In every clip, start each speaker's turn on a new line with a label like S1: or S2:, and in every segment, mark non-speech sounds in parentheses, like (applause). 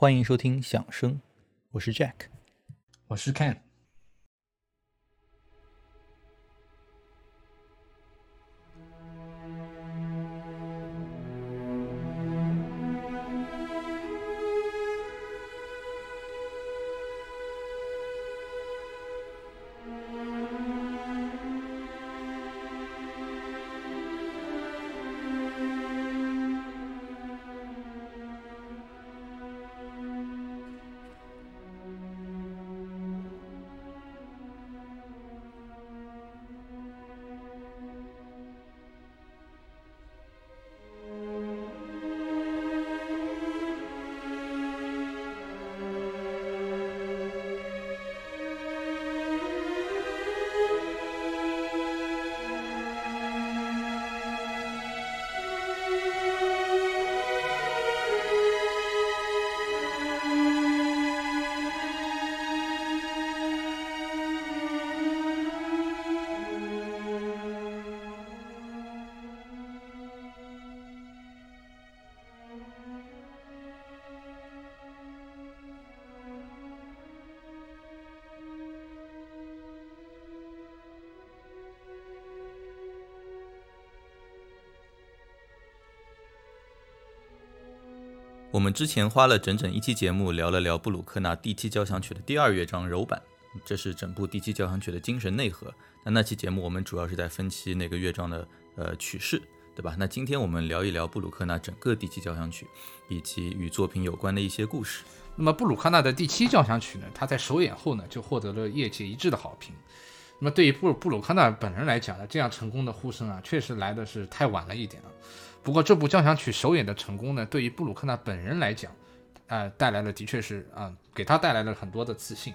S1: 欢迎收听响声，我是 Jack。
S2: 我是 Ken。
S1: 们之前花了整整一期节目聊了聊布鲁克纳第七交响曲的第二乐章柔板，这是整部第七交响曲的精神内核。那那期节目我们主要是在分析那个乐章的呃曲式，对吧？那今天我们聊一聊布鲁克纳整个第七交响曲以及与作品有关的一些故事。
S2: 那么布鲁克纳的第七交响曲呢，它在首演后呢就获得了业界一致的好评。那么对于布鲁布鲁克纳本人来讲呢，这样成功的呼声啊，确实来的是太晚了一点。不过这部交响曲首演的成功呢，对于布鲁克纳本人来讲，呃，带来了的确是啊，给他带来了很多的自信。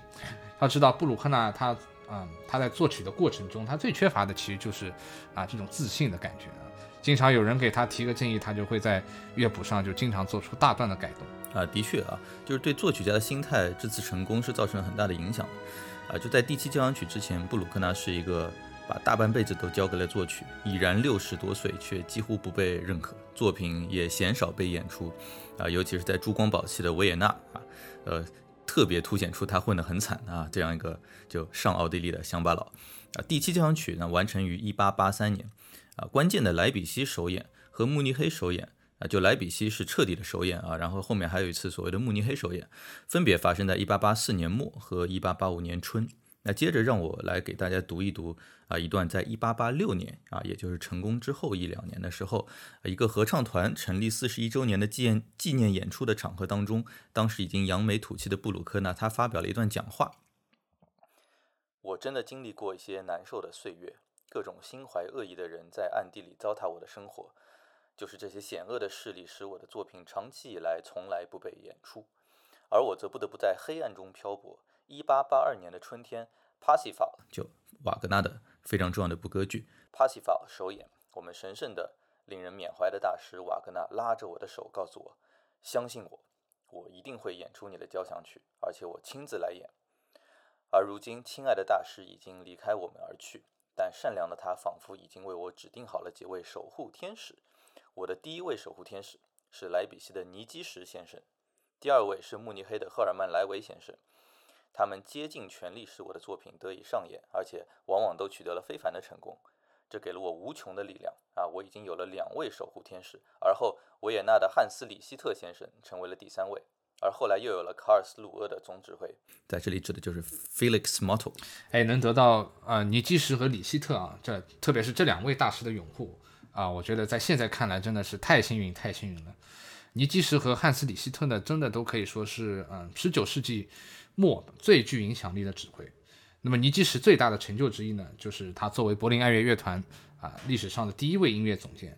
S2: 要知道布鲁克纳他啊，他在作曲的过程中，他最缺乏的其实就是啊这种自信的感觉啊。经常有人给他提个建议，他就会在乐谱上就经常做出大段的改动
S1: 啊。的确啊，就是对作曲家的心态，这次成功是造成了很大的影响。啊，就在第七交响曲之前，布鲁克纳是一个。把大半辈子都交给了作曲，已然六十多岁，却几乎不被认可，作品也鲜少被演出，啊，尤其是在珠光宝气的维也纳啊，呃，特别凸显出他混得很惨啊，这样一个就上奥地利的乡巴佬啊。第七交响曲呢，完成于一八八三年，啊，关键的莱比锡首演和慕尼黑首演啊，就莱比锡是彻底的首演啊，然后后面还有一次所谓的慕尼黑首演，分别发生在一八八四年末和一八八五年春。那接着让我来给大家读一读啊一段在1886年啊，也就是成功之后一两年的时候，一个合唱团成立四十一周年的纪念纪念演出的场合当中，当时已经扬眉吐气的布鲁克纳他发表了一段讲话。我真的经历过一些难受的岁月，各种心怀恶意的人在暗地里糟蹋我的生活，就是这些险恶的势力使我的作品长期以来从来不被演出，而我则不得不在黑暗中漂泊。一八八二年的春天，《帕西法》就瓦格纳的非常重要的部歌剧《帕西法》首演。我们神圣的、令人缅怀的大师瓦格纳拉着我的手，告诉我：“相信我，我一定会演出你的交响曲，而且我亲自来演。”而如今，亲爱的大师已经离开我们而去，但善良的他仿佛已经为我指定好了几位守护天使。我的第一位守护天使是莱比锡的尼基什先生，第二位是慕尼黑的赫尔曼莱维先生。他们竭尽全力使我的作品得以上演，而且往往都取得了非凡的成功，这给了我无穷的力量啊！我已经有了两位守护天使，而后维也纳的汉斯·里希特先生成为了第三位，而后来又有了卡尔斯·鲁厄的总指挥，在这里指的就是 Felix Motto。
S2: 哎，能得到呃尼基什和里希特啊，这特别是这两位大师的拥护啊，我觉得在现在看来真的是太幸运，太幸运了。尼基什和汉斯·里希特呢，真的都可以说是嗯十九世纪。末最具影响力的指挥，那么尼基什最大的成就之一呢，就是他作为柏林爱乐乐团啊历史上的第一位音乐总监。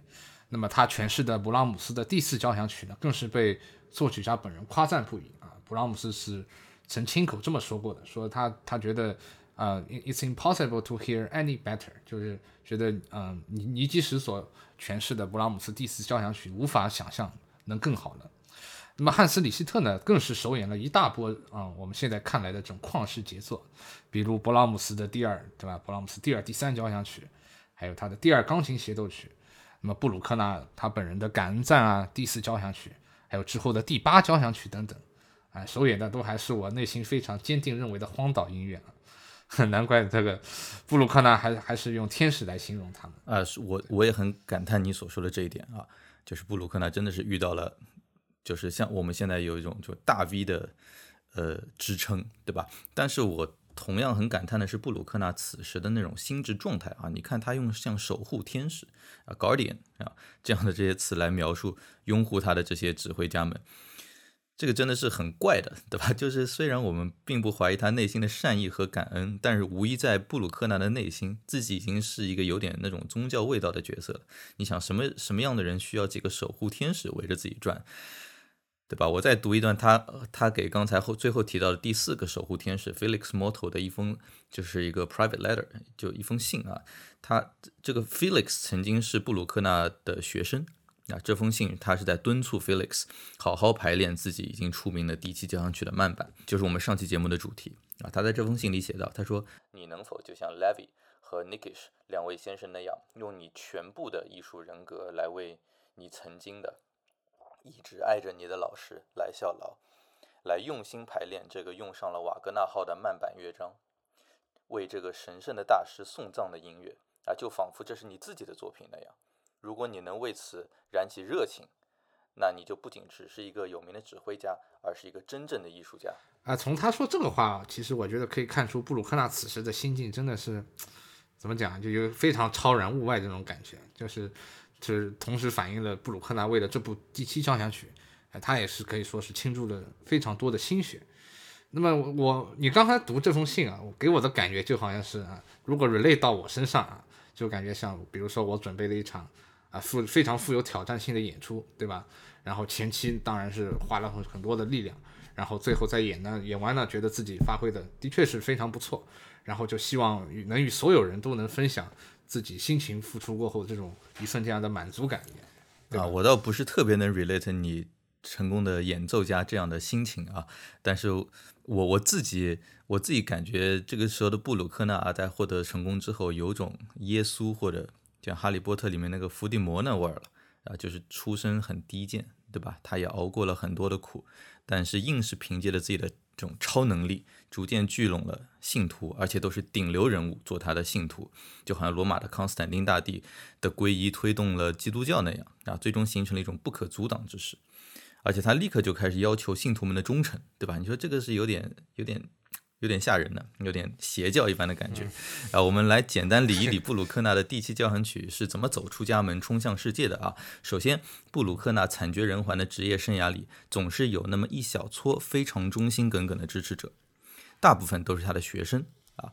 S2: 那么他诠释的布拉姆斯的第四交响曲呢，更是被作曲家本人夸赞不已啊。布拉姆斯是曾亲口这么说过的，说他他觉得啊，it's impossible to hear any better，就是觉得嗯尼尼基什所诠释的布拉姆斯第四交响曲无法想象能更好了。那么汉斯·里希特呢，更是首演了一大波啊，我们现在看来的这种旷世杰作，比如勃拉姆斯的第二，对吧？勃拉姆斯第二、第三交响曲，还有他的第二钢琴协奏曲。那么布鲁克纳他本人的感恩赞啊，第四交响曲，还有之后的第八交响曲等等，啊，首演的都还是我内心非常坚定认为的荒岛音乐啊，(laughs) 难怪这个布鲁克纳还还是用天使来形容他们。
S1: 啊，我我也很感叹你所说的这一点啊，就是布鲁克纳真的是遇到了，就是像我们现在有一种就大 V 的呃支撑，对吧？但是我同样很感叹的是布鲁克纳此时的那种心智状态啊，你看他用像守护天使啊、guardian 啊这样的这些词来描述拥护他的这些指挥家们。这个真的是很怪的，对吧？(laughs) 就是虽然我们并不怀疑他内心的善意和感恩，但是无疑在布鲁克纳的内心，自己已经是一个有点那种宗教味道的角色。你想，什么什么样的人需要几个守护天使围着自己转，对吧？我再读一段他他给刚才后最后提到的第四个守护天使 Felix Motto 的一封，就是一个 private letter，就一封信啊。他这个 Felix 曾经是布鲁克纳的学生。啊，这封信他是在敦促 Felix 好好排练自己已经出名的第七交响曲的慢板，就是我们上期节目的主题啊。他在这封信里写道：“他说，你能否就像 Levy 和 Nikish 两位先生那样，用你全部的艺术人格来为你曾经的一直爱着你的老师来效劳，来用心排练这个用上了瓦格纳号的慢板乐章，为这个神圣的大师送葬的音乐啊，就仿佛这是你自己的作品那样。”如果你能为此燃起热情，那你就不仅只是一个有名的指挥家，而是一个真正的艺术家
S2: 啊！从他说这个话，其实我觉得可以看出布鲁克纳此时的心境真的是怎么讲，就有非常超然物外这种感觉，就是是同时反映了布鲁克纳为了这部第七交响曲，哎他也是可以说是倾注了非常多的心血。那么我你刚才读这封信啊，给我的感觉就好像是啊，如果 relate 到我身上啊，就感觉像比如说我准备了一场。啊，富非常富有挑战性的演出，对吧？然后前期当然是花了很很多的力量，然后最后再演呢，演完了觉得自己发挥的的确是非常不错，然后就希望与能与所有人都能分享自己辛勤付出过后这种一份这样的满足感。
S1: 啊，我倒不是特别能 relate 你成功的演奏家这样的心情啊，但是我我自己我自己感觉这个时候的布鲁克纳啊，在获得成功之后，有种耶稣或者。像《哈利波特》里面那个伏地魔那味儿了啊，就是出身很低贱，对吧？他也熬过了很多的苦，但是硬是凭借着自己的这种超能力，逐渐聚拢了信徒，而且都是顶流人物做他的信徒，就好像罗马的康斯坦丁大帝的皈依推动了基督教那样啊，最终形成了一种不可阻挡之势。而且他立刻就开始要求信徒们的忠诚，对吧？你说这个是有点有点。有点吓人的，有点邪教一般的感觉。啊，我们来简单理一理布鲁克纳的第七交响曲是怎么走出家门冲向世界的啊。首先，布鲁克纳惨绝人寰的职业生涯里，总是有那么一小撮非常忠心耿耿的支持者，大部分都是他的学生啊。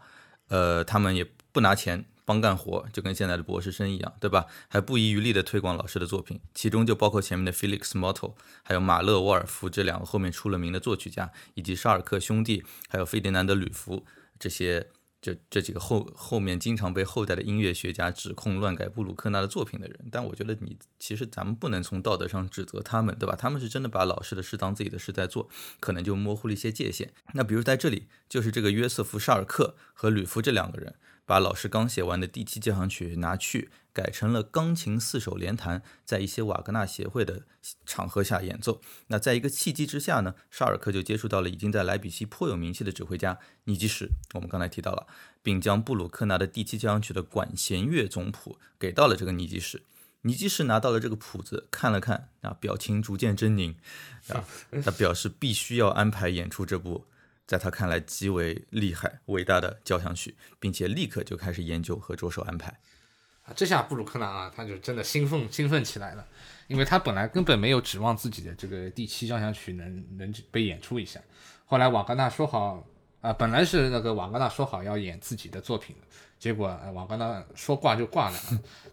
S1: 呃，他们也不拿钱。帮干活就跟现在的博士生一样，对吧？还不遗余力地推广老师的作品，其中就包括前面的 Felix m o t t o 还有马勒、沃尔夫这两个后面出了名的作曲家，以及沙尔克兄弟，还有费迪南德·吕弗这些这这几个后后面经常被后代的音乐学家指控乱改布鲁克纳的作品的人。但我觉得你其实咱们不能从道德上指责他们，对吧？他们是真的把老师的事当自己的事在做，可能就模糊了一些界限。那比如在这里，就是这个约瑟夫·沙尔克和吕弗这两个人。把老师刚写完的第七交响曲拿去改成了钢琴四手联弹，在一些瓦格纳协会的场合下演奏。那在一个契机之下呢，沙尔克就接触到了已经在莱比锡颇有名气的指挥家尼基什。我们刚才提到了，并将布鲁克纳的第七交响曲的管弦乐总谱给到了这个尼基什。尼基什拿到了这个谱子，看了看，啊，表情逐渐狰狞，啊，他表示必须要安排演出这部。在他看来极为厉害、伟大的交响曲，并且立刻就开始研究和着手安排。
S2: 啊，这下布鲁克纳啊，他就真的兴奋兴奋起来了，因为他本来根本没有指望自己的这个第七交响曲能能被演出一下。后来瓦格纳说好啊，本来是那个瓦格纳说好要演自己的作品，结果瓦格纳说挂就挂了。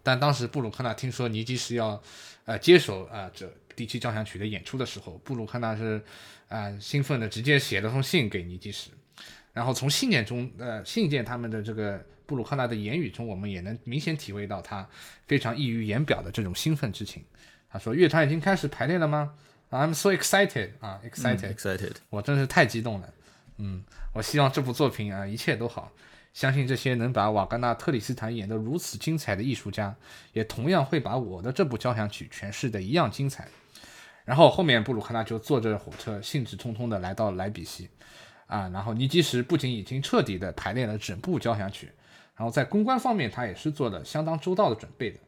S2: 但当时布鲁克纳听说尼基是要呃接手啊这第七交响曲的演出的时候，布鲁克纳是。啊，兴奋的直接写了封信给尼基什，然后从信件中，呃，信件他们的这个布鲁克纳的言语中，我们也能明显体会到他非常溢于言表的这种兴奋之情。他说：“乐团已经开始排练了吗？”I'm so excited 啊
S1: ，excited，excited，
S2: 我真是太激动了。嗯，我希望这部作品啊一切都好。相信这些能把瓦格纳特里斯坦演得如此精彩的艺术家，也同样会把我的这部交响曲诠释的一样精彩。然后后面布鲁克纳就坐着火车兴致冲冲地来到莱比锡，啊，然后尼基什不仅已经彻底的排练了整部交响曲，然后在公关方面他也是做了相当周到的准备的，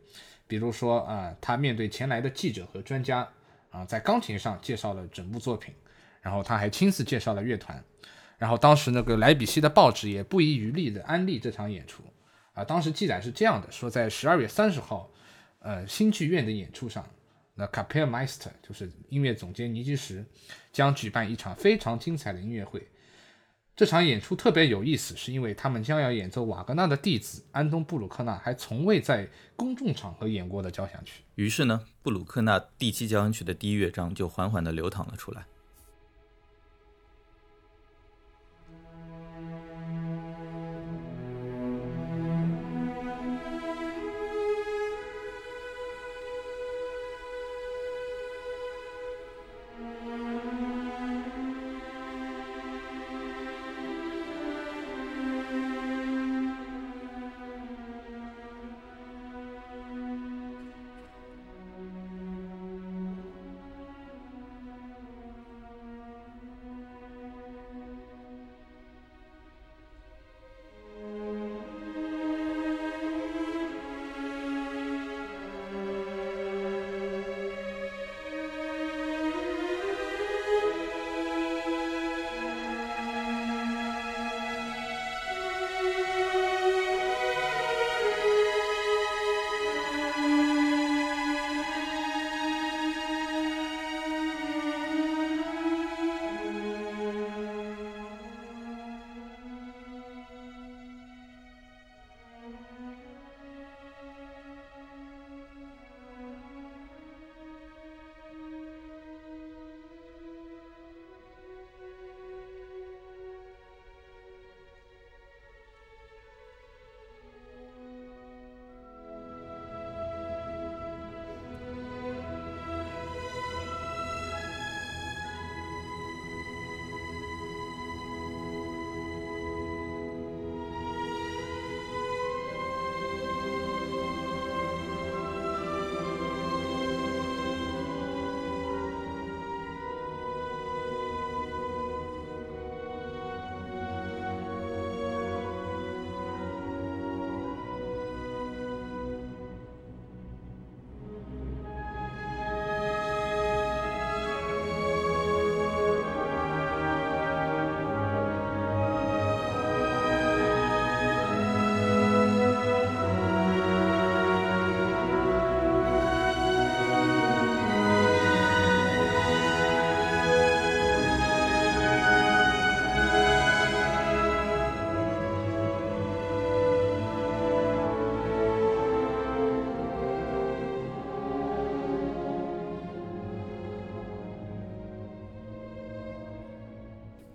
S2: 比如说啊，他面对前来的记者和专家，啊，在钢琴上介绍了整部作品，然后他还亲自介绍了乐团，然后当时那个莱比锡的报纸也不遗余力地安利这场演出，啊，当时记载是这样的，说在十二月三十号，呃，新剧院的演出上。那 Kapellmeister 就是音乐总监尼基什将举办一场非常精彩的音乐会。这场演出特别有意思，是因为他们将要演奏瓦格纳的弟子安东布鲁克纳还从未在公众场合演过的交响曲。
S1: 于是呢，布鲁克纳第七交响曲的第一乐章就缓缓地流淌了出来。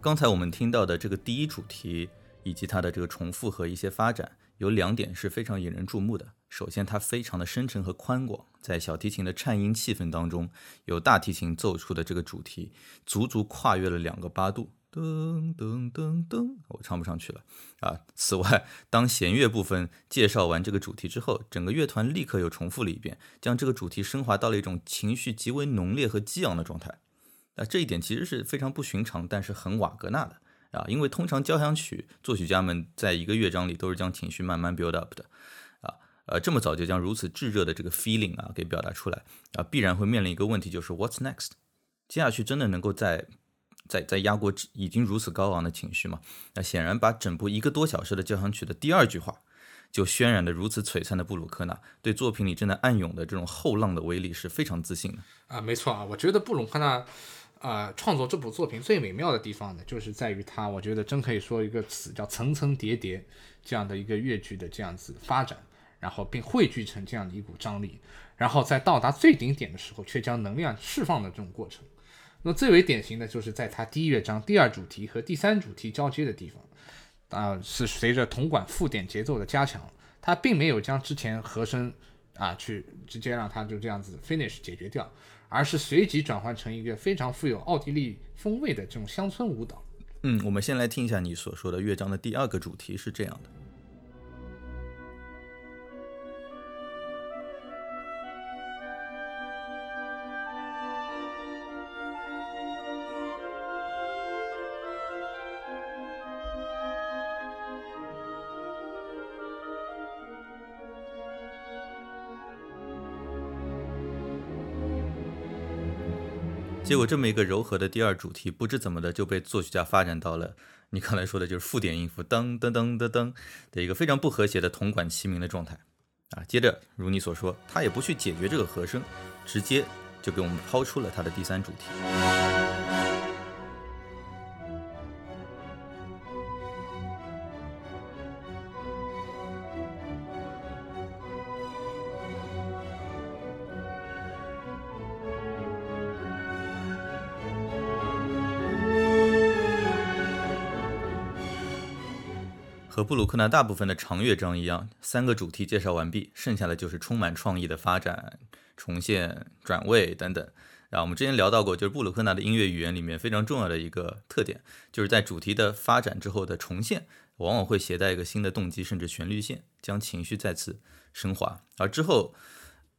S1: 刚才我们听到的这个第一主题，以及它的这个重复和一些发展，有两点是非常引人注目的。首先，它非常的深沉和宽广，在小提琴的颤音气氛当中，有大提琴奏出的这个主题，足足跨越了两个八度，噔噔噔噔，我唱不上去了啊。此外，当弦乐部分介绍完这个主题之后，整个乐团立刻又重复了一遍，将这个主题升华到了一种情绪极为浓烈和激昂的状态。啊，这一点其实是非常不寻常，但是很瓦格纳的啊，因为通常交响曲作曲家们在一个乐章里都是将情绪慢慢 build up 的，啊，呃，这么早就将如此炙热的这个 feeling 啊给表达出来啊，必然会面临一个问题，就是 what's next？接下去真的能够在在在压过已经如此高昂的情绪吗？那显然，把整部一个多小时的交响曲的第二句话就渲染的如此璀璨的布鲁克纳，对作品里正在暗涌的这种后浪的威力是非常自信的
S2: 啊，没错啊，我觉得布鲁克纳。啊，创作这部作品最美妙的地方呢，就是在于它，我觉得真可以说一个词叫层层叠叠这样的一个乐剧的这样子发展，然后并汇聚成这样的一股张力，然后在到达最顶点的时候，却将能量释放的这种过程。那最为典型的就是在它第一乐章第二主题和第三主题交接的地方，啊，是随着铜管附点节奏的加强，它并没有将之前和声啊去直接让它就这样子 finish 解决掉。而是随即转换成一个非常富有奥地利风味的这种乡村舞蹈。
S1: 嗯，我们先来听一下你所说的乐章的第二个主题是这样的。结果这么一个柔和的第二主题，不知怎么的就被作曲家发展到了 (laughs) 你刚才说的就是附点音符噔噔噔噔噔的一个非常不和谐的铜管齐鸣的状态啊。接着如你所说，他也不去解决这个和声，直接就给我们抛出了他的第三主题。布鲁克纳大部分的长乐章一样，三个主题介绍完毕，剩下的就是充满创意的发展、重现、转位等等。啊，我们之前聊到过，就是布鲁克纳的音乐语言里面非常重要的一个特点，就是在主题的发展之后的重现，往往会携带一个新的动机甚至旋律线，将情绪再次升华。而之后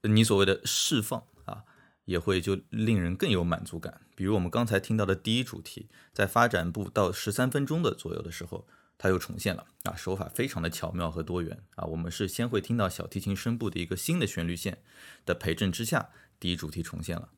S1: 你所谓的释放啊，也会就令人更有满足感。比如我们刚才听到的第一主题，在发展部到十三分钟的左右的时候。它又重现了啊，手法非常的巧妙和多元啊。我们是先会听到小提琴声部的一个新的旋律线的陪衬之下，第一主题重现了。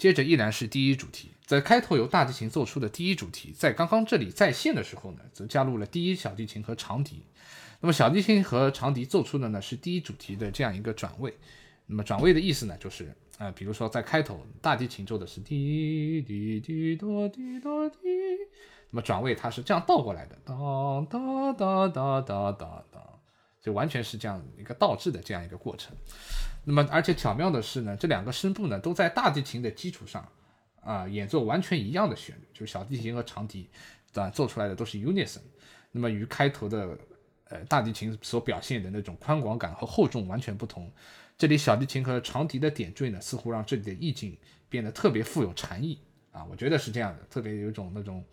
S2: 接着依然是第一主题，在开头由大提琴奏出的第一主题，在刚刚这里再现的时候呢，则加入了第一小提琴和长笛。那么小提琴和长笛奏出的呢是第一主题的这样一个转位。那么转位的意思呢，就是呃，比如说在开头大提琴奏的是滴滴滴哆滴哆滴，那么转位它是这样倒过来的，当当当当当当当，就完全是这样一个倒置的这样一个过程。那么，而且巧妙的是呢，这两个声部呢都在大提琴的基础上，啊，演奏完全一样的旋律，就是小提琴和长笛，啊，做出来的都是 unison。那么与开头的呃大提琴所表现的那种宽广感和厚重完全不同。这里小提琴和长笛的点缀呢，似乎让这里的意境变得特别富有禅意啊，我觉得是这样的，特别有一种那种。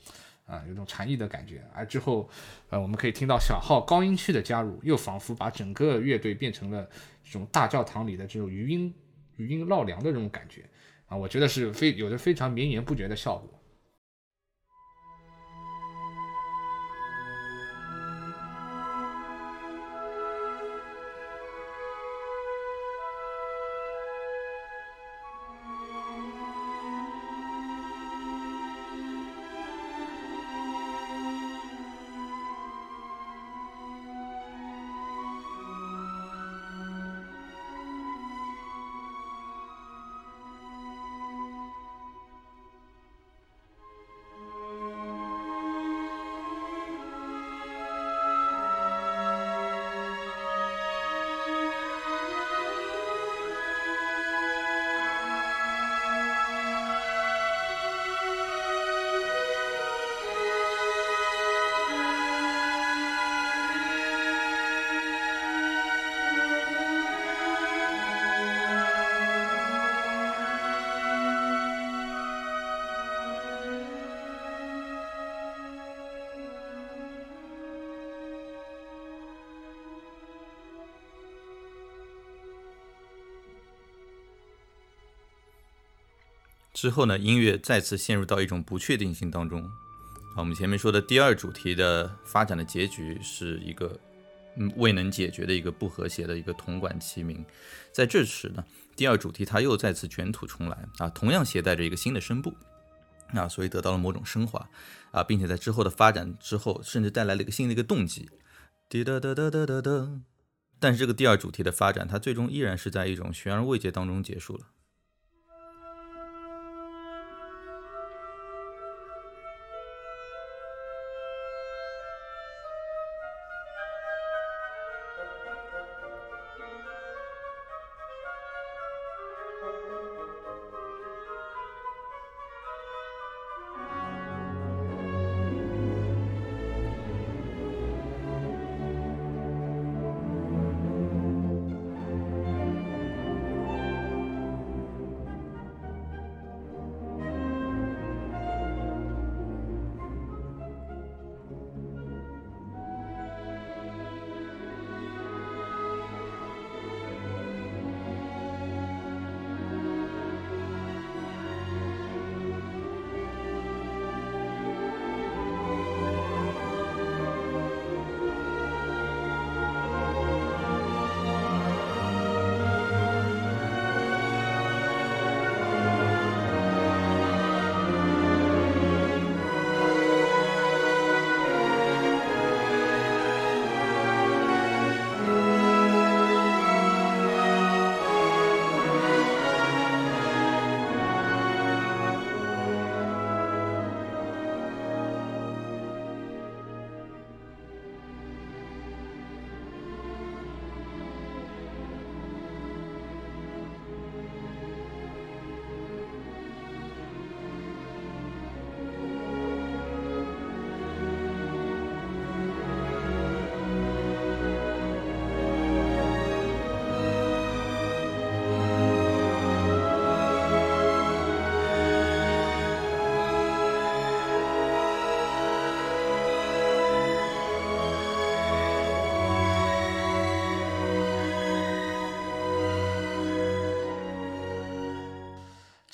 S2: 啊，有种禅意的感觉。而之后，呃，我们可以听到小号高音区的加入，又仿佛把整个乐队变成了这种大教堂里的这种余音余音绕梁的这种感觉。啊，我觉得是非有着非常绵延不绝的效果。
S1: 之后呢，音乐再次陷入到一种不确定性当中。啊，我们前面说的第二主题的发展的结局是一个嗯未能解决的一个不和谐的一个铜管齐鸣。在这时呢，第二主题它又再次卷土重来啊，同样携带着一个新的声部，啊，所以得到了某种升华啊，并且在之后的发展之后，甚至带来了一个新的一个动机，滴答答答答答答。但是这个第二主题的发展，它最终依然是在一种悬而未决当中结束了。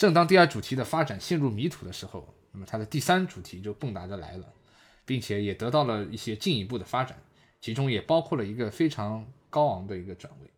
S2: 正当第二主题的发展陷入迷途的时候，那么它的第三主题就蹦跶着来了，并且也得到了一些进一步的发展，其中也包括了一个非常高昂的一个转位。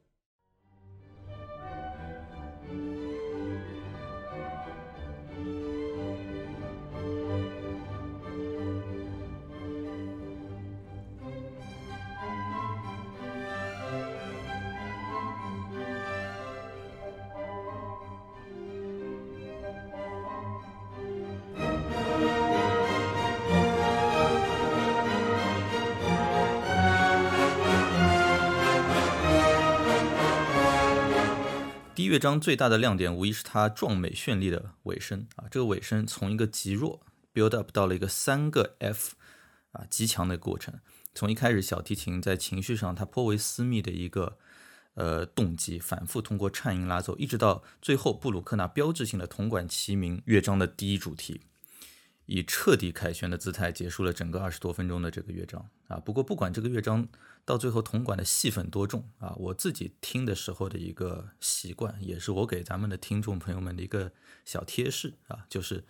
S1: 乐章最大的亮点无疑是它壮美绚丽的尾声啊！这个尾声从一个极弱 build up 到了一个三个 F 啊极强的过程。从一开始小提琴在情绪上它颇为私密的一个呃动机，反复通过颤音拉奏，一直到最后布鲁克纳标志性的铜管齐鸣乐章的第一主题。以彻底凯旋的姿态结束了整个二十多分钟的这个乐章啊！不过不管这个乐章到最后铜管的戏份多重啊，我自己听的时候的一个习惯，也是我给咱们的听众朋友们的一个小贴士啊，就是。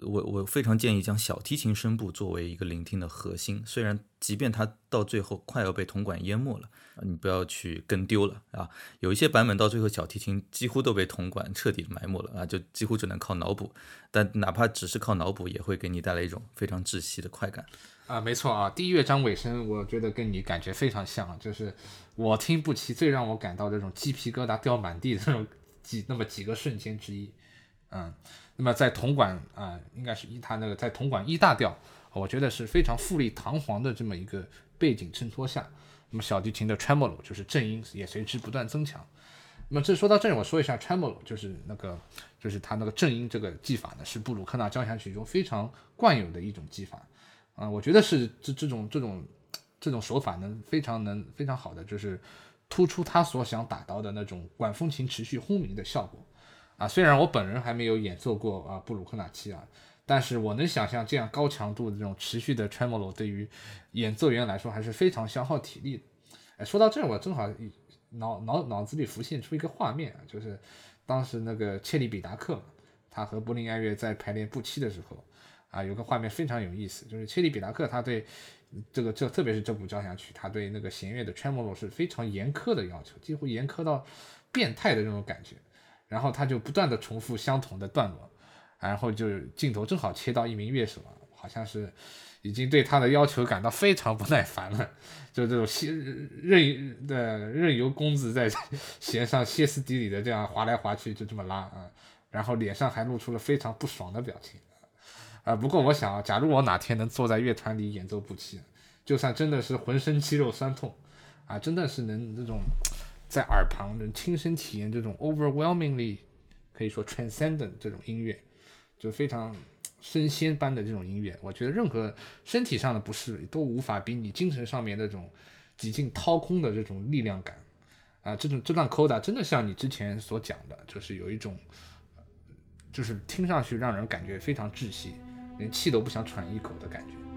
S1: 我我非常建议将小提琴声部作为一个聆听的核心，虽然即便它到最后快要被铜管淹没了，你不要去跟丢了啊！有一些版本到最后小提琴几乎都被铜管彻底埋没了啊，就几乎只能靠脑补，但哪怕只是靠脑补，也会给你带来一种非常窒息的快感
S2: 啊！没错啊，第一乐章尾声，我觉得跟你感觉非常像，就是我听不起最让我感到这种鸡皮疙瘩掉满地的那种几那么几个瞬间之一，嗯。那么在铜管啊，应该是一它那个在铜管一大调，我觉得是非常富丽堂皇的这么一个背景衬托下，那么小提琴的 tremolo 就是正音也随之不断增强。那么这说到这里，我说一下 tremolo 就是那个就是它那个正音这个技法呢，是布鲁克纳交响曲中非常惯有的一种技法啊，我觉得是这这种这种这种手法能非常能非常好的就是突出他所想达到的那种管风琴持续轰鸣的效果。啊，虽然我本人还没有演奏过啊布鲁克纳七啊，但是我能想象这样高强度的这种持续的 tremolo 对于演奏员来说还是非常消耗体力的。哎，说到这儿，我正好脑脑脑子里浮现出一个画面啊，就是当时那个切利比达克，他和柏林爱乐在排练布期的时候，啊，有个画面非常有意思，就是切利比达克他对这个这特别是这部交响曲，他对那个弦乐的 tremolo 是非常严苛的要求，几乎严苛到。变态的这种感觉，然后他就不断的重复相同的段落，然后就镜头正好切到一名乐手，好像是已经对他的要求感到非常不耐烦了，就这种歇任的任由公子在 (laughs) 弦上歇斯底里的这样划来划去，就这么拉啊，然后脸上还露出了非常不爽的表情。啊，不过我想啊，假如我哪天能坐在乐团里演奏步器，就算真的是浑身肌肉酸痛，啊，真的是能这种在耳旁能亲身体验这种 overwhelmingly 可以说 transcendent 这种音乐，就非常升仙般的这种音乐，我觉得任何身体上的不适都无法比你精神上面那种几近掏空的这种力量感，啊，这种这段 coda 真的像你之前所讲的，就是有一种，就是听上去让人感觉非常窒息。连气都不想喘一口的感觉。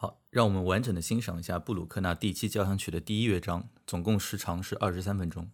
S1: 好让我们完整的欣赏一下布鲁克纳第七交响曲的第一乐章，总共时长是二十三分钟。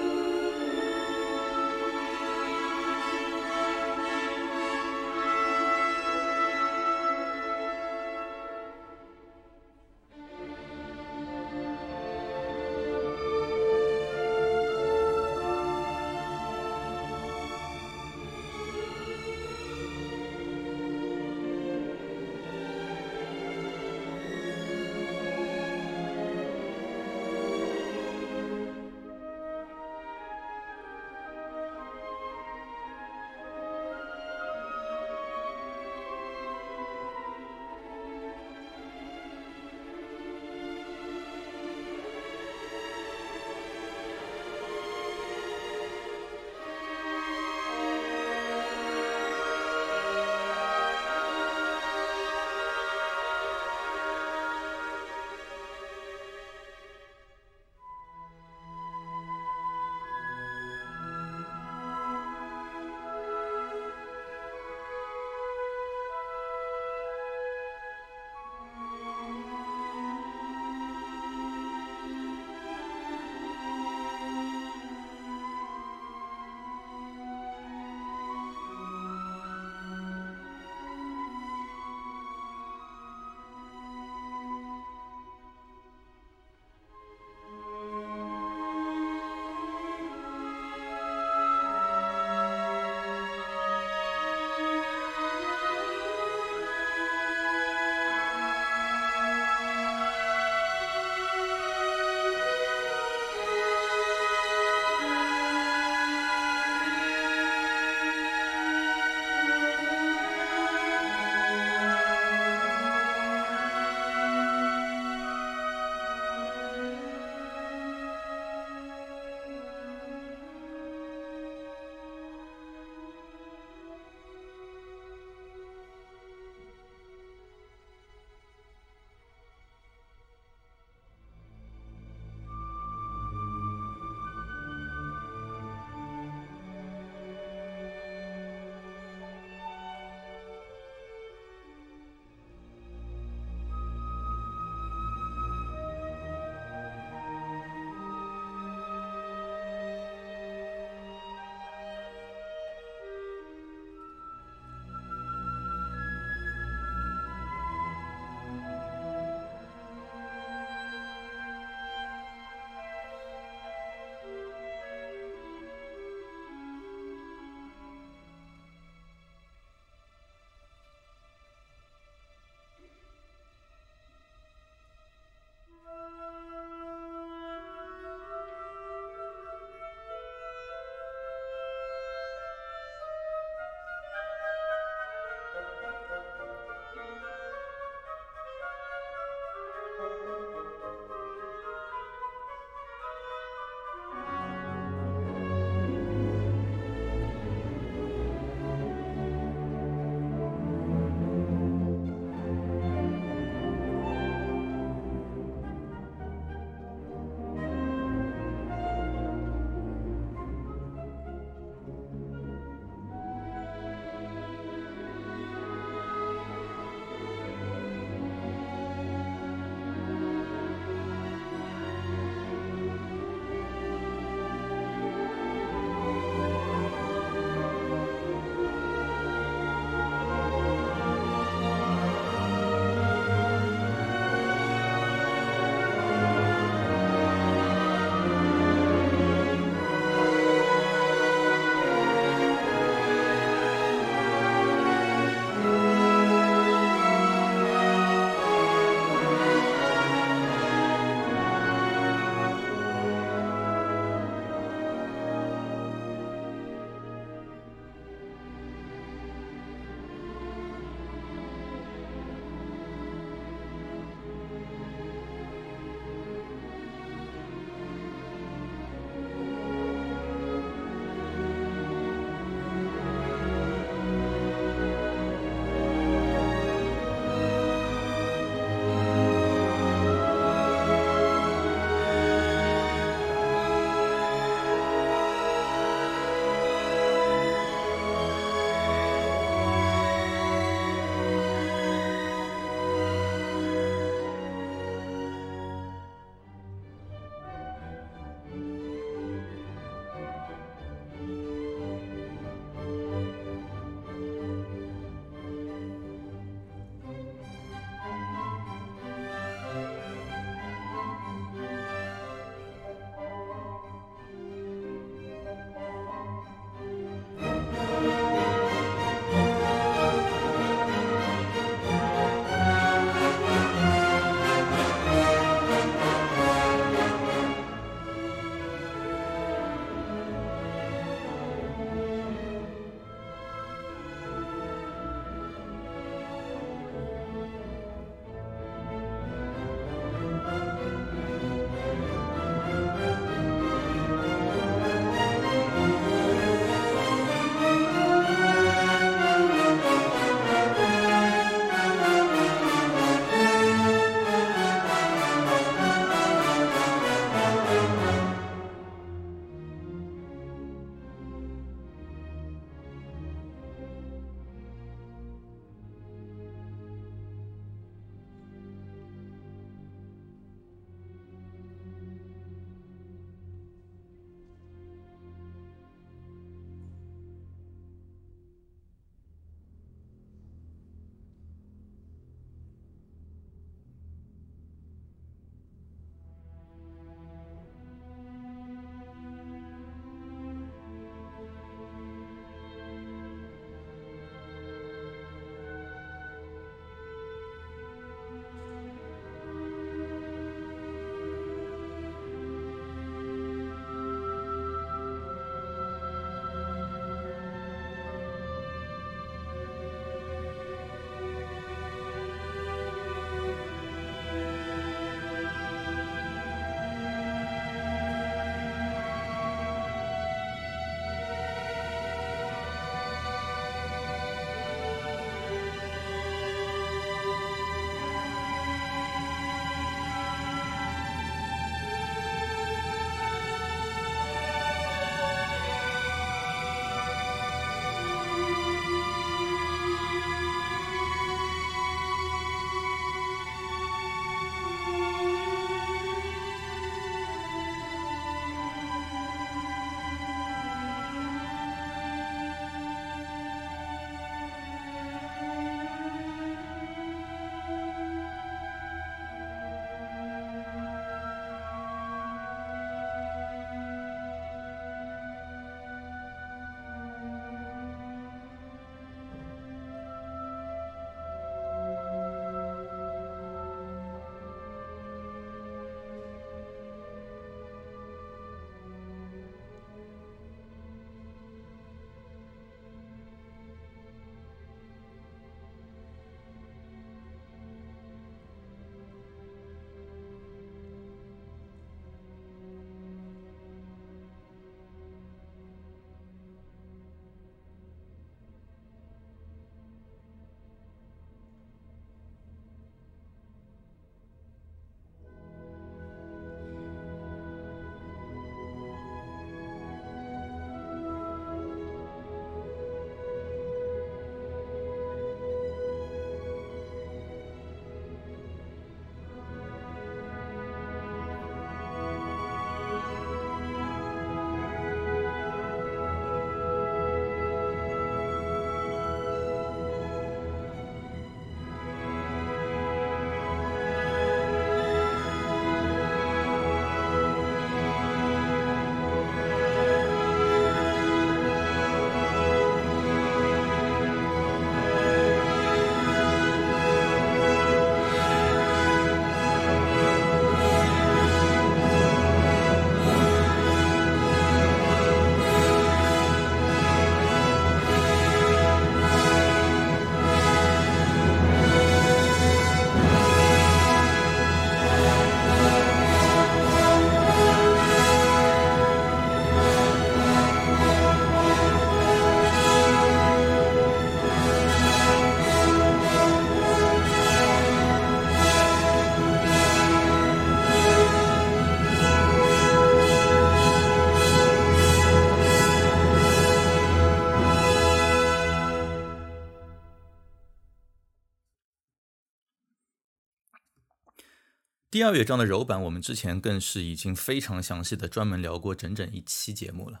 S1: 第二乐章的柔板，我们之前更是已经非常详细的专门聊过整整一期节目了。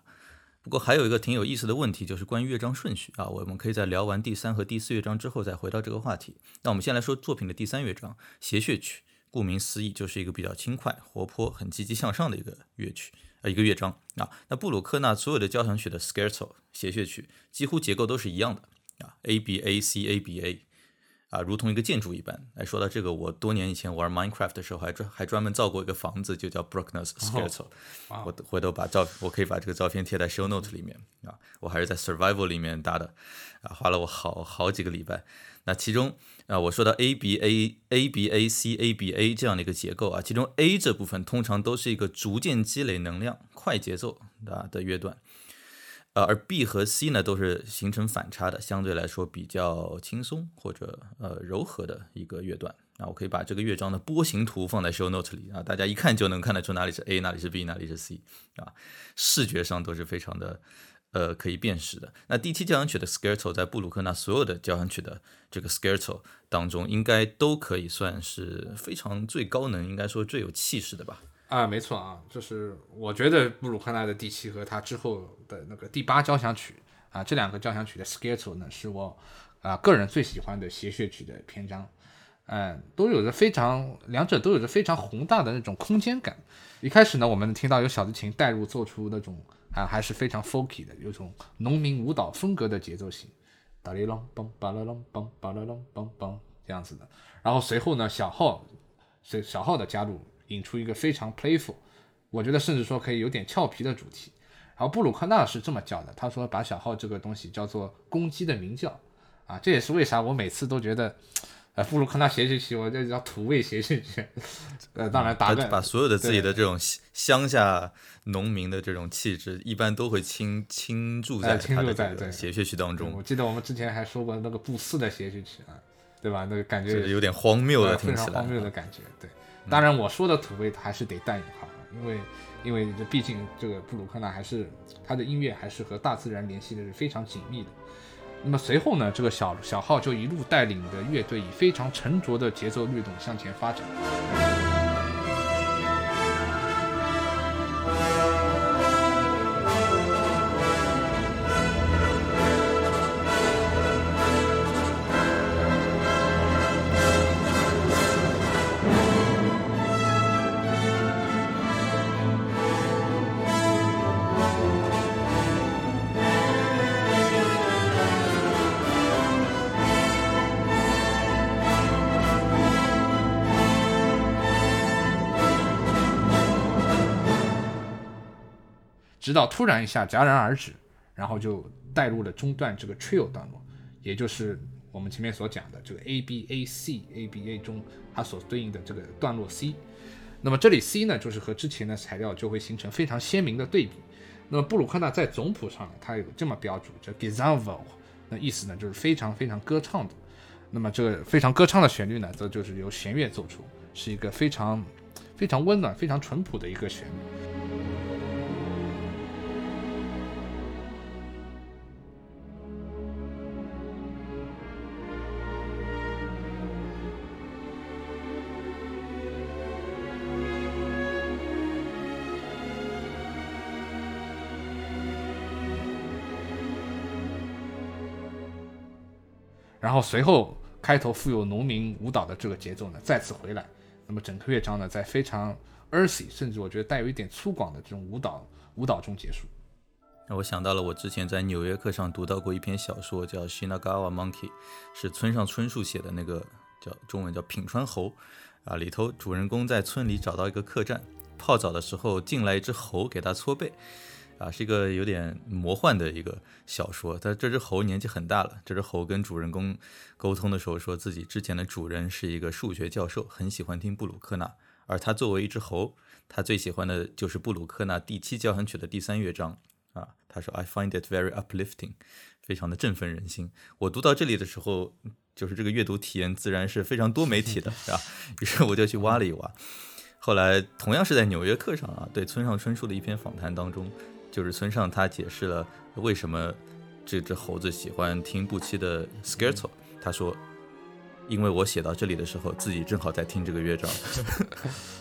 S1: 不过还有一个挺有意思的问题，就是关于乐章顺序啊，我们可以在聊完第三和第四乐章之后再回到这个话题。那我们先来说作品的第三乐章谐谑曲，顾名思义就是一个比较轻快、活泼、很积极向上的一个乐曲，呃，一个乐章啊。那布鲁克纳所有的交响曲的 scherzo 谐谑曲几乎结构都是一样的啊，A B A C A B A。啊，如同一个建筑一般。哎，说到这个，我多年以前玩 Minecraft 的时候，还专还专门造过一个房子，就叫 Brookness Scherzo。我回头把照，我可以把这个照片贴在 Show Note 里面啊。我还是在 Survival 里面搭的，啊，花了我好好几个礼拜。那其中啊，我说到 A B A A B A C A B A 这样的一个结构啊，其中 A 这部分通常都是一个逐渐积累能量、快节奏啊的乐段。呃，而 B 和 C 呢，都是形成反差的，相对来说比较轻松或者呃柔和的一个乐段。那我可以把这个乐章的波形图放在 show note 里啊，大家一看就能看得出哪里是 A，哪里是 B，哪里是 C 啊，视觉上都是非常的呃可以辨识的。那第七交响曲的 scerto，在布鲁克纳所有的交响曲的这个 scerto 当中，应该都可以算是非常最高能，应该说最有气势的吧。
S2: 啊，没错啊，就是我觉得布鲁克纳的第七和他之后的那个第八交响曲啊，这两个交响曲的 schedule 呢，是我啊个人最喜欢的谐谑曲的篇章，嗯，都有着非常，两者都有着非常宏大的那种空间感。一开始呢，我们听到有小提琴带入，做出那种啊还是非常 folky 的，有种农民舞蹈风格的节奏型，哒哩啷梆巴啦啷梆巴啦啷梆梆这样子的。然后随后呢，小号，随小号的加入。引出一个非常 playful，我觉得甚至说可以有点俏皮的主题。然后布鲁克纳是这么叫的，他说把小号这个东西叫做公鸡的鸣叫啊，这也是为啥我每次都觉得，呃，布鲁克纳谐谑曲我这叫土味谐谑曲。呃，当然打
S1: 断，把所有的自己的这种乡下农民的这种气质，一般都会倾倾注在他的这个谐谑曲当中。
S2: 我记得我们之前还说过那个布斯的谐谑曲啊，对吧？那个感觉
S1: 有点荒谬的，
S2: 听起来荒谬的感觉，对。当然，我说的土味还是得带引号，因为，因为这毕竟这个布鲁克纳还是他的音乐还是和大自然联系的是非常紧密的。那么随后呢，这个小小号就一路带领着乐队以非常沉着的节奏律动向前发展。直到突然一下戛然而止，然后就带入了中段这个 trill 段落，也就是我们前面所讲的这个 A B A C A B A 中它所对应的这个段落 C。那么这里 C 呢，就是和之前的材料就会形成非常鲜明的对比。那么布鲁克纳在总谱上呢，它有这么标注，叫 Gesangvoll，那意思呢就是非常非常歌唱的。那么这个非常歌唱的旋律呢，则就是由弦乐奏出，是一个非常非常温暖、非常淳朴的一个旋律。后随后开头富有农民舞蹈的这个节奏呢再次回来，那么整个乐章呢在非常 earthy，甚至我觉得带有一点粗犷的这种舞蹈舞蹈中结束。
S1: 让我想到了我之前在《纽约客》上读到过一篇小说，叫《Shinagawa Monkey》，是村上春树写的那个叫中文叫品川猴啊，里头主人公在村里找到一个客栈，泡澡的时候进来一只猴给他搓背。啊，是一个有点魔幻的一个小说。但这只猴年纪很大了。这只猴跟主人公沟通的时候，说自己之前的主人是一个数学教授，很喜欢听布鲁克纳。而他作为一只猴，他最喜欢的就是布鲁克纳第七交响曲的第三乐章。啊，他说：“I find it very uplifting，非常的振奋人心。”我读到这里的时候，就是这个阅读体验自然是非常多媒体的，是吧？于是我就去挖了一挖。后来同样是在《纽约客》上啊，对村上春树的一篇访谈当中。就是村上他解释了为什么这只猴子喜欢听布奇的 Scherzo。他说因为我写到这里的时候，自己正好在听这个乐章。(laughs)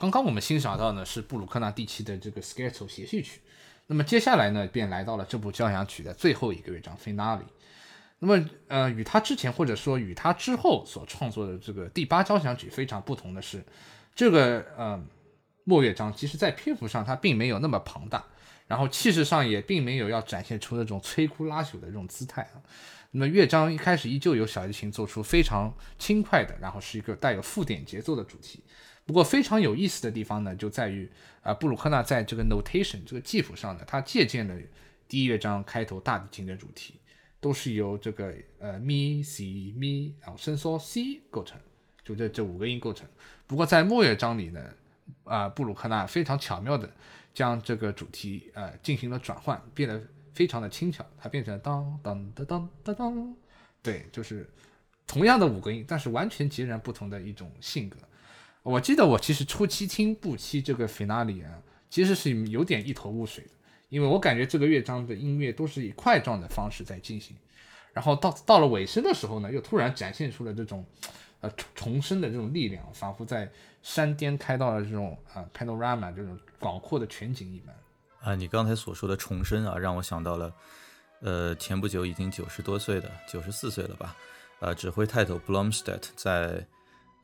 S2: 刚刚我们欣赏到呢是布鲁克纳第七的这个 Scherzo 协序曲，那么接下来呢便来到了这部交响曲的最后一个乐章 Finale。那么呃，与他之前或者说与他之后所创作的这个第八交响曲非常不同的是，这个呃末乐章其实在篇幅上它并没有那么庞大，然后气势上也并没有要展现出那种摧枯拉朽的这种姿态啊。那么乐章一开始依旧由小提琴做出非常轻快的，然后是一个带有附点节奏的主题。不过非常有意思的地方呢，就在于啊，布鲁克纳在这个 notation 这个记谱上呢，他借鉴了第一乐章开头大提琴的主题，都是由这个呃咪 C 咪然后伸缩 C 构成，就这这五个音构成。不过在末乐章里呢，啊，布鲁克纳非常巧妙的将这个主题呃进行了转换，变得非常的轻巧，它变成当当当当当当，对，就是同样的五个音，但是完全截然不同的一种性格。我记得我其实初期听布期这个 finale 啊，其实是有点一头雾水的，因为我感觉这个乐章的音乐都是以块状的方式在进行，然后到到了尾声的时候呢，又突然展现出了这种，呃重生的这种力量，仿佛在山巅开到了这种啊 panorama 这种广阔的全景一般。
S1: 啊，你刚才所说的重生啊，让我想到了，呃，前不久已经九十多岁的九十四岁了吧，呃，指挥泰斗 Blomstedt 在。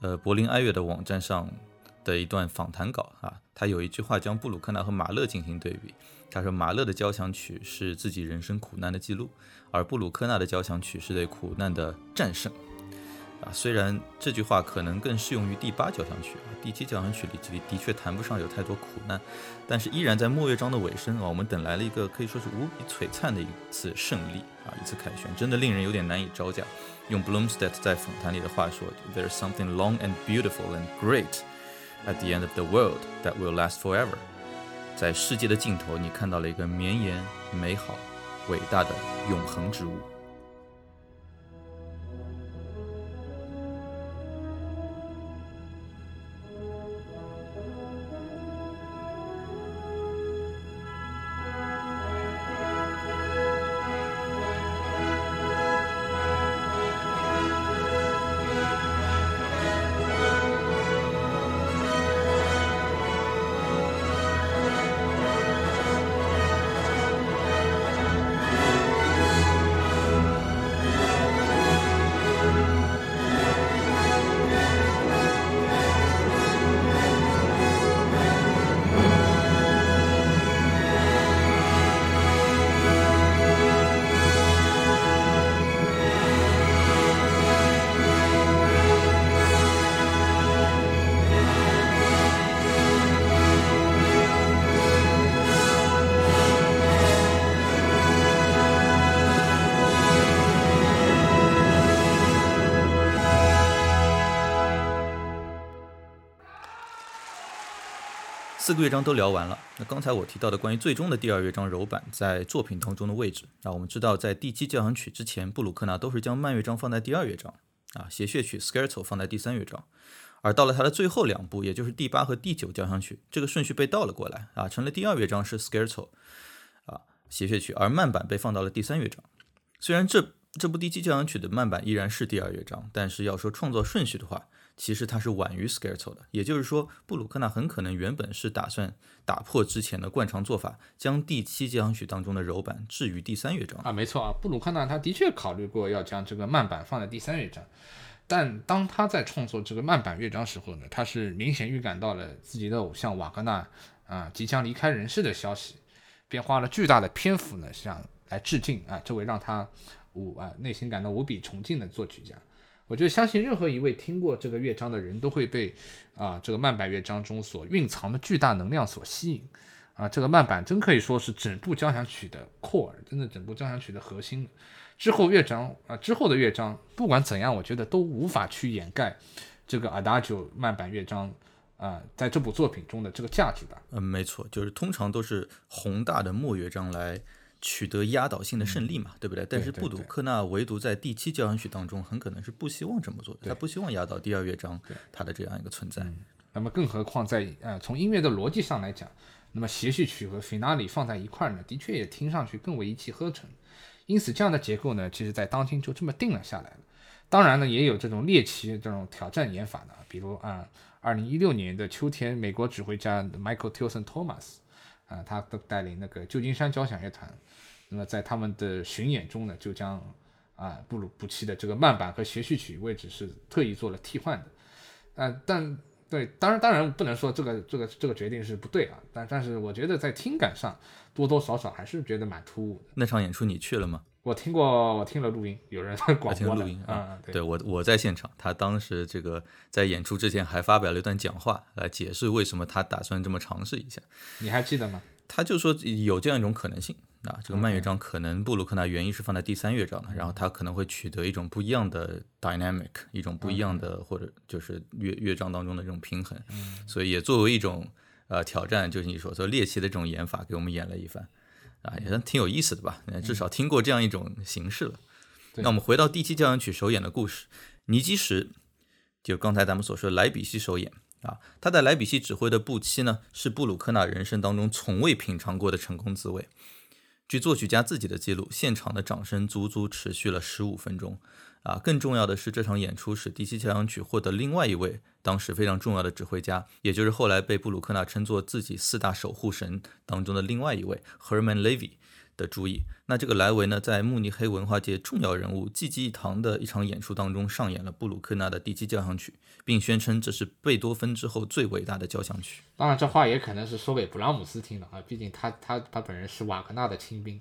S1: 呃，柏林爱乐的网站上的一段访谈稿啊，他有一句话将布鲁克纳和马勒进行对比。他说，马勒的交响曲是自己人生苦难的记录，而布鲁克纳的交响曲是对苦难的战胜。啊，虽然这句话可能更适用于第八交响曲啊，第七交响曲里的的确谈不上有太多苦难，但是依然在末乐章的尾声啊，我们等来了一个可以说是无比璀璨的一次胜利啊，一次凯旋，真的令人有点难以招架。用 Bloomstead 在访谈里的话说，There's something long and beautiful and great at the end of the world that will last forever。在世界的尽头，你看到了一个绵延、美好、伟大的永恒之物。四个乐章都聊完了。那刚才我提到的关于最终的第二乐章柔板在作品当中的位置啊，我们知道在第七交响曲之前，布鲁克纳都是将慢乐章放在第二乐章啊，谐谑曲 Scherzo 放在第三乐章，而到了它的最后两部，也就是第八和第九交响曲，这个顺序被倒了过来啊，成了第二乐章是 Scherzo 啊谐谑曲，而慢板被放到了第三乐章。虽然这这部第七交响曲的慢板依然是第二乐章，但是要说创作顺序的话，其实它是晚于 Scherzo 的，也就是说，布鲁克纳很可能原本是打算打破之前的惯常做法，将第七交响曲当中的柔板置于第三乐章
S2: 啊。没错啊，布鲁克纳他的确考虑过要将这个慢板放在第三乐章，但当他在创作这个慢板乐章时候呢，他是明显预感到了自己的偶像瓦格纳啊即将离开人世的消息，便花了巨大的篇幅呢想来致敬啊这位让他无啊内心感到无比崇敬的作曲家。我觉得相信任何一位听过这个乐章的人都会被啊这个慢板乐章中所蕴藏的巨大能量所吸引啊这个慢板真可以说是整部交响曲的 core，真的整部交响曲的核心。之后乐章啊之后的乐章不管怎样，我觉得都无法去掩盖这个 Adagio 慢板乐章啊在这部作品中的这个价值的。
S1: 嗯，没错，就是通常都是宏大的末乐章来。取得压倒性的胜利嘛，对不对？但是布鲁克纳唯独在第七交响曲当中，很可能是不希望这么做的，他不希望压倒第二乐章他的这样一个存在。
S2: 那么，更何况在呃从音乐的逻辑上来讲，那么协序曲和 finale 放在一块儿呢，的确也听上去更为一气呵成。因此，这样的结构呢，其实在当今就这么定了下来了。当然呢，也有这种猎奇这种挑战演法的，比如啊，二零一六年的秋天，美国指挥家 Michael Tilson Thomas 啊，他都带领那个旧金山交响乐团。那么在他们的巡演中呢，就将啊布鲁布奇的这个慢板和协序曲位置是特意做了替换的，呃，但对，当然当然不能说这个这个这个决定是不对啊，但但是我觉得在听感上多多少少还是觉得蛮突兀的。
S1: 那场演出你去了吗？
S2: 我听过，我听了录音，有人在广播
S1: 录音
S2: 啊，
S1: 对我我在现场，他当时这个在演出之前还发表了一段讲话来解释为什么他打算这么尝试一下，
S2: 你还记得吗？
S1: 他就说有这样一种可能性。啊，这个慢乐章可能布鲁克纳原意是放在第三乐章的，然后他可能会取得一种不一样的 dynamic，一种不一样的或者就是乐乐章当中的这种平衡，所以也作为一种呃挑战，就是你所说猎奇的这种演法给我们演了一番，啊，也算挺有意思的吧，至少听过这样一种形式了。那我们回到第七交响曲首演的故事，尼基什就刚才咱们所说的莱比锡首演啊，他在莱比锡指挥的布七呢，是布鲁克纳人生当中从未品尝过的成功滋味。据作曲家自己的记录，现场的掌声足足持续了十五分钟。啊，更重要的是，这场演出使第七交响曲获得另外一位当时非常重要的指挥家，也就是后来被布鲁克纳称作自己四大守护神当中的另外一位 Herman Levy。的注意，那这个莱维呢，在慕尼黑文化界重要人物济济一堂的一场演出当中，上演了布鲁克纳的第七交响曲，并宣称这是贝多芬之后最伟大的交响曲。
S2: 当然，这话也可能是说给布拉姆斯听的啊，毕竟他他他本人是瓦格纳的亲兵。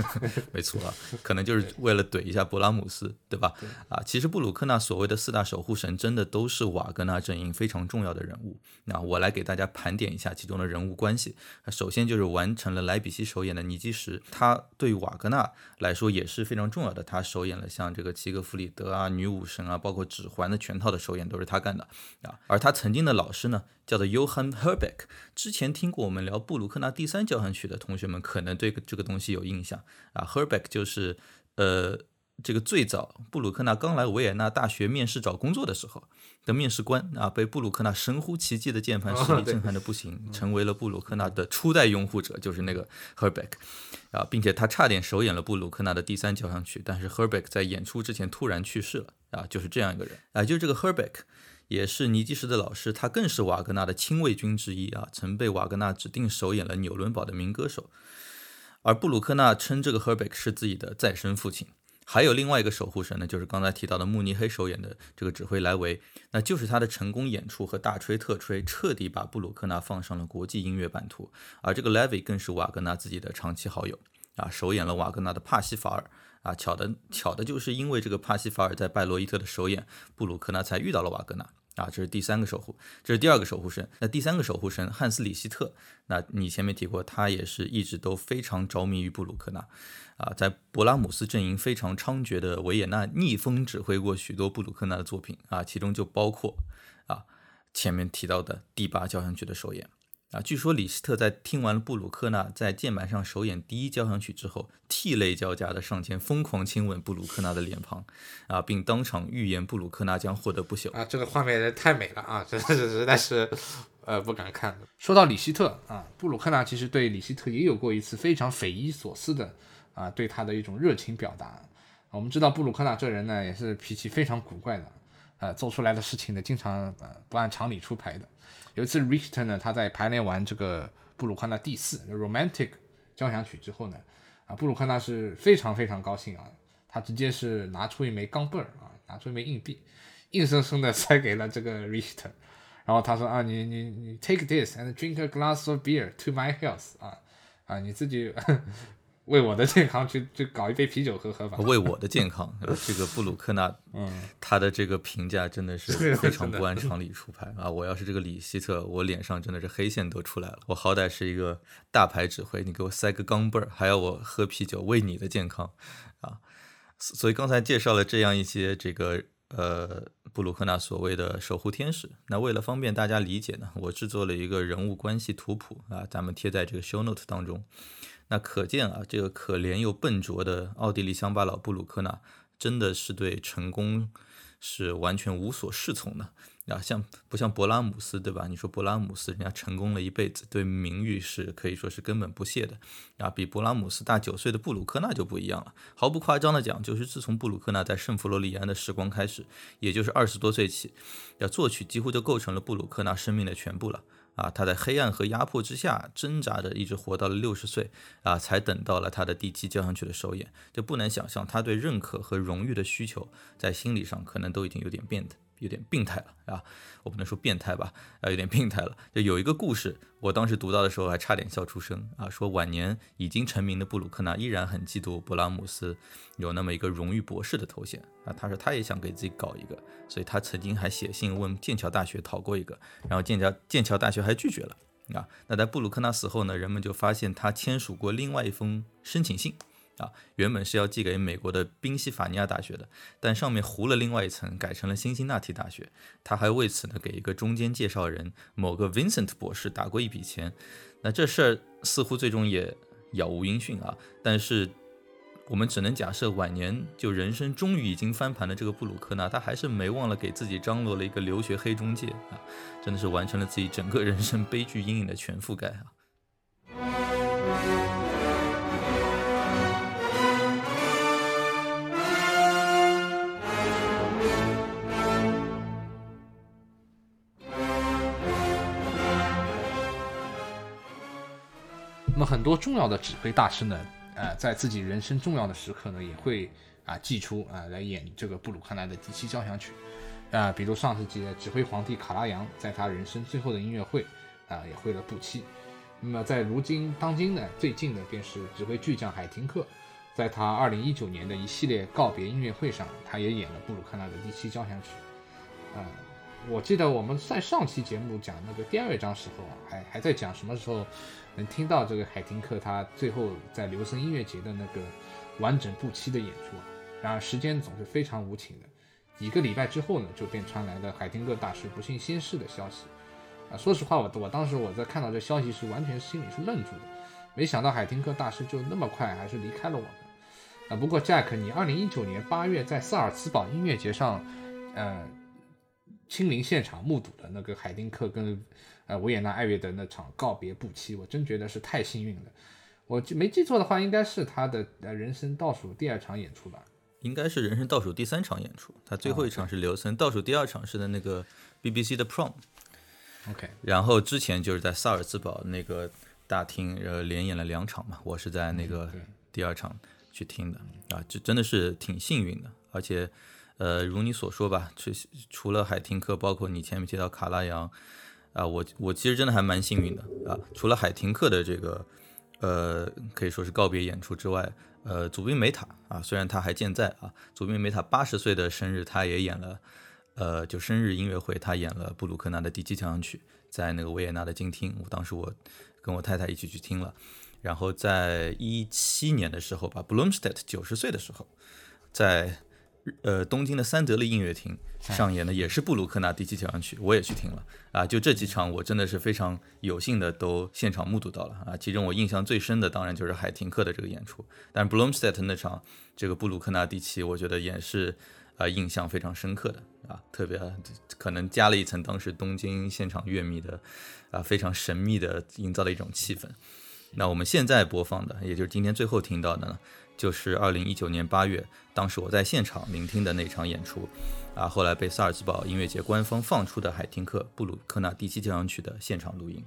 S2: (laughs)
S1: 没错啊，可能就是为了怼一下勃拉姆斯，对吧？啊，其实布鲁克纳所谓的四大守护神，真的都是瓦格纳阵营非常重要的人物。那我来给大家盘点一下其中的人物关系。首先就是完成了莱比锡首演的尼基什，他对瓦格纳来说也是非常重要的。他首演了像这个齐格弗里德啊、女武神啊，包括指环的全套的首演都是他干的啊。而他曾经的老师呢？叫做 Johann Herbeck，之前听过我们聊布鲁克纳第三交响曲的同学们，可能对这个东西有印象。啊。Herbeck 就是呃这个最早布鲁克纳刚来维也纳大学面试找工作的时候的面试官啊，被布鲁克纳神乎其技的键盘实力震撼的不行，(laughs) 成为了布鲁克纳的初代拥护者，就是那个 Herbeck 啊，并且他差点首演了布鲁克纳的第三交响曲，但是 Herbeck 在演出之前突然去世了。啊，就是这样一个人。啊，就是这个 Herbeck。也是尼基什的老师，他更是瓦格纳的亲卫军之一啊，曾被瓦格纳指定首演了纽伦堡的民歌手。而布鲁克纳称这个 Herbeck 是自己的再生父亲。还有另外一个守护神呢，就是刚才提到的慕尼黑首演的这个指挥莱维，那就是他的成功演出和大吹特吹，彻底把布鲁克纳放上了国际音乐版图。而这个莱维更是瓦格纳自己的长期好友啊，首演了瓦格纳的帕西法尔啊，巧的巧的就是因为这个帕西法尔在拜罗伊特的首演，布鲁克纳才遇到了瓦格纳。啊，这是第三个守护，这是第二个守护神。那第三个守护神汉斯里希特，那你前面提过，他也是一直都非常着迷于布鲁克纳。啊，在勃拉姆斯阵营非常猖獗的维也纳，逆风指挥过许多布鲁克纳的作品啊，其中就包括啊前面提到的第八交响曲的首演。啊，据说李希特在听完了布鲁克纳在键盘上首演第一交响曲之后，涕泪交加的上前疯狂亲吻布鲁克纳的脸庞，啊，并当场预言布鲁克纳将获得不朽。
S2: 啊，这个画面太美了啊，真的是实在是，呃，不敢看。说到李希特啊，布鲁克纳其实对李希特也有过一次非常匪夷所思的啊，对他的一种热情表达。我们知道布鲁克纳这人呢，也是脾气非常古怪的，呃，做出来的事情呢，经常呃不按常理出牌的。有一次，Richter 呢，他在排练完这个布鲁克纳第四 Romantic 交响曲之后呢，啊，布鲁克纳是非常非常高兴啊，他直接是拿出一枚钢镚儿啊，拿出一枚硬币，硬生生的塞给了这个 Richter，然后他说啊，你你你 take this and drink a glass of beer to my health 啊啊，你自己。为我的健康去去搞一杯啤酒喝喝吧。
S1: 为我的健康，这个布鲁克纳，(laughs) 嗯，他的这个评价真的是非常不按常理出牌啊！我要是这个李希特，我脸上真的是黑线都出来了。我好歹是一个大牌指挥，你给我塞个钢镚儿，还要我喝啤酒，为你的健康啊！所以刚才介绍了这样一些这个呃布鲁克纳所谓的守护天使。那为了方便大家理解呢，我制作了一个人物关系图谱啊，咱们贴在这个 show note 当中。那可见啊，这个可怜又笨拙的奥地利乡巴佬布鲁克纳，真的是对成功是完全无所适从的啊！像不像勃拉姆斯，对吧？你说勃拉姆斯，人家成功了一辈子，对名誉是可以说是根本不屑的啊！比勃拉姆斯大九岁的布鲁克纳就不一样了。毫不夸张的讲，就是自从布鲁克纳在圣弗罗里安的时光开始，也就是二十多岁起，要作曲几乎就构成了布鲁克纳生命的全部了。啊，他在黑暗和压迫之下挣扎着，一直活到了六十岁啊，才等到了他的第七交响曲的首演。就不难想象他对认可和荣誉的需求，在心理上可能都已经有点变的。有点病态了啊，我不能说变态吧，啊，有点病态了。就有一个故事，我当时读到的时候还差点笑出声啊。说晚年已经成名的布鲁克纳依然很嫉妒勃拉姆斯有那么一个荣誉博士的头衔啊。他说他也想给自己搞一个，所以他曾经还写信问剑桥大学讨过一个，然后剑桥剑桥大学还拒绝了啊。那在布鲁克纳死后呢，人们就发现他签署过另外一封申请信。啊，原本是要寄给美国的宾夕法尼亚大学的，但上面糊了另外一层，改成了辛辛那提大学。他还为此呢给一个中间介绍人某个 Vincent 博士打过一笔钱。那这事儿似乎最终也杳无音讯啊。但是我们只能假设，晚年就人生终于已经翻盘的这个布鲁克纳，他还是没忘了给自己张罗了一个留学黑中介啊，真的是完成了自己整个人生悲剧阴影的全覆盖啊。
S2: 很多重要的指挥大师呢，呃，在自己人生重要的时刻呢，也会啊寄出啊来演这个布鲁克纳的第七交响曲，啊，比如上世纪的指挥皇帝卡拉扬，在他人生最后的音乐会啊也会了布七。那么在如今当今呢，最近的便是指挥巨匠海廷克，在他二零一九年的一系列告别音乐会上，他也演了布鲁克纳的第七交响曲。啊，我记得我们在上期节目讲那个第二章时候啊，还还在讲什么时候。能听到这个海廷克他最后在留声音乐节的那个完整不期的演出，然而时间总是非常无情的，几个礼拜之后呢，就便传来了海廷克大师不幸仙逝的消息。啊，说实话，我我当时我在看到这消息时，完全心里是愣住的，没想到海廷克大师就那么快还是离开了我们。啊，不过 Jack，你二零一九年八月在萨尔茨堡音乐节上，呃，亲临现场目睹的那个海丁克跟。呃，维也纳爱乐的那场告别不期，我真觉得是太幸运了。我没记错的话，应该是他的呃人生倒数第二场演出吧？
S1: 应该是人生倒数第三场演出，他最后一场是留声，倒数第二场是的那个 BBC 的 Prom。
S2: OK，
S1: 然后之前就是在萨尔茨堡那个大厅，呃，连演了两场嘛，我是在那个第二场去听的啊，这真的是挺幸运的。而且，呃，如你所说吧，除除了海廷克，包括你前面提到卡拉扬。啊，我我其实真的还蛮幸运的啊！除了海廷克的这个，呃，可以说是告别演出之外，呃，祖宾梅塔啊，虽然他还健在啊，祖宾梅塔八十岁的生日，他也演了，呃，就生日音乐会，他演了布鲁克纳的第七交响曲，在那个维也纳的金厅，我当时我跟我太太一起去听了。然后在一七年的时候吧，布鲁姆斯特九十岁的时候，在。呃东京的三得利音乐厅上演的也是布鲁克纳第七交响曲，我也去听了啊。就这几场，我真的是非常有幸的都现场目睹到了啊。其中我印象最深的当然就是海廷克的这个演出，但 Bloomstedt 那场这个布鲁克纳第七，我觉得也是啊印象非常深刻的啊，特别可能加了一层当时东京现场乐迷的啊非常神秘的营造的一种气氛。那我们现在播放的，也就是今天最后听到的呢，就是二零一九年八月，当时我在现场聆听的那场演出，啊，后来被萨尔茨堡音乐节官方放出的海廷克布鲁克纳第七交响曲的现场录音。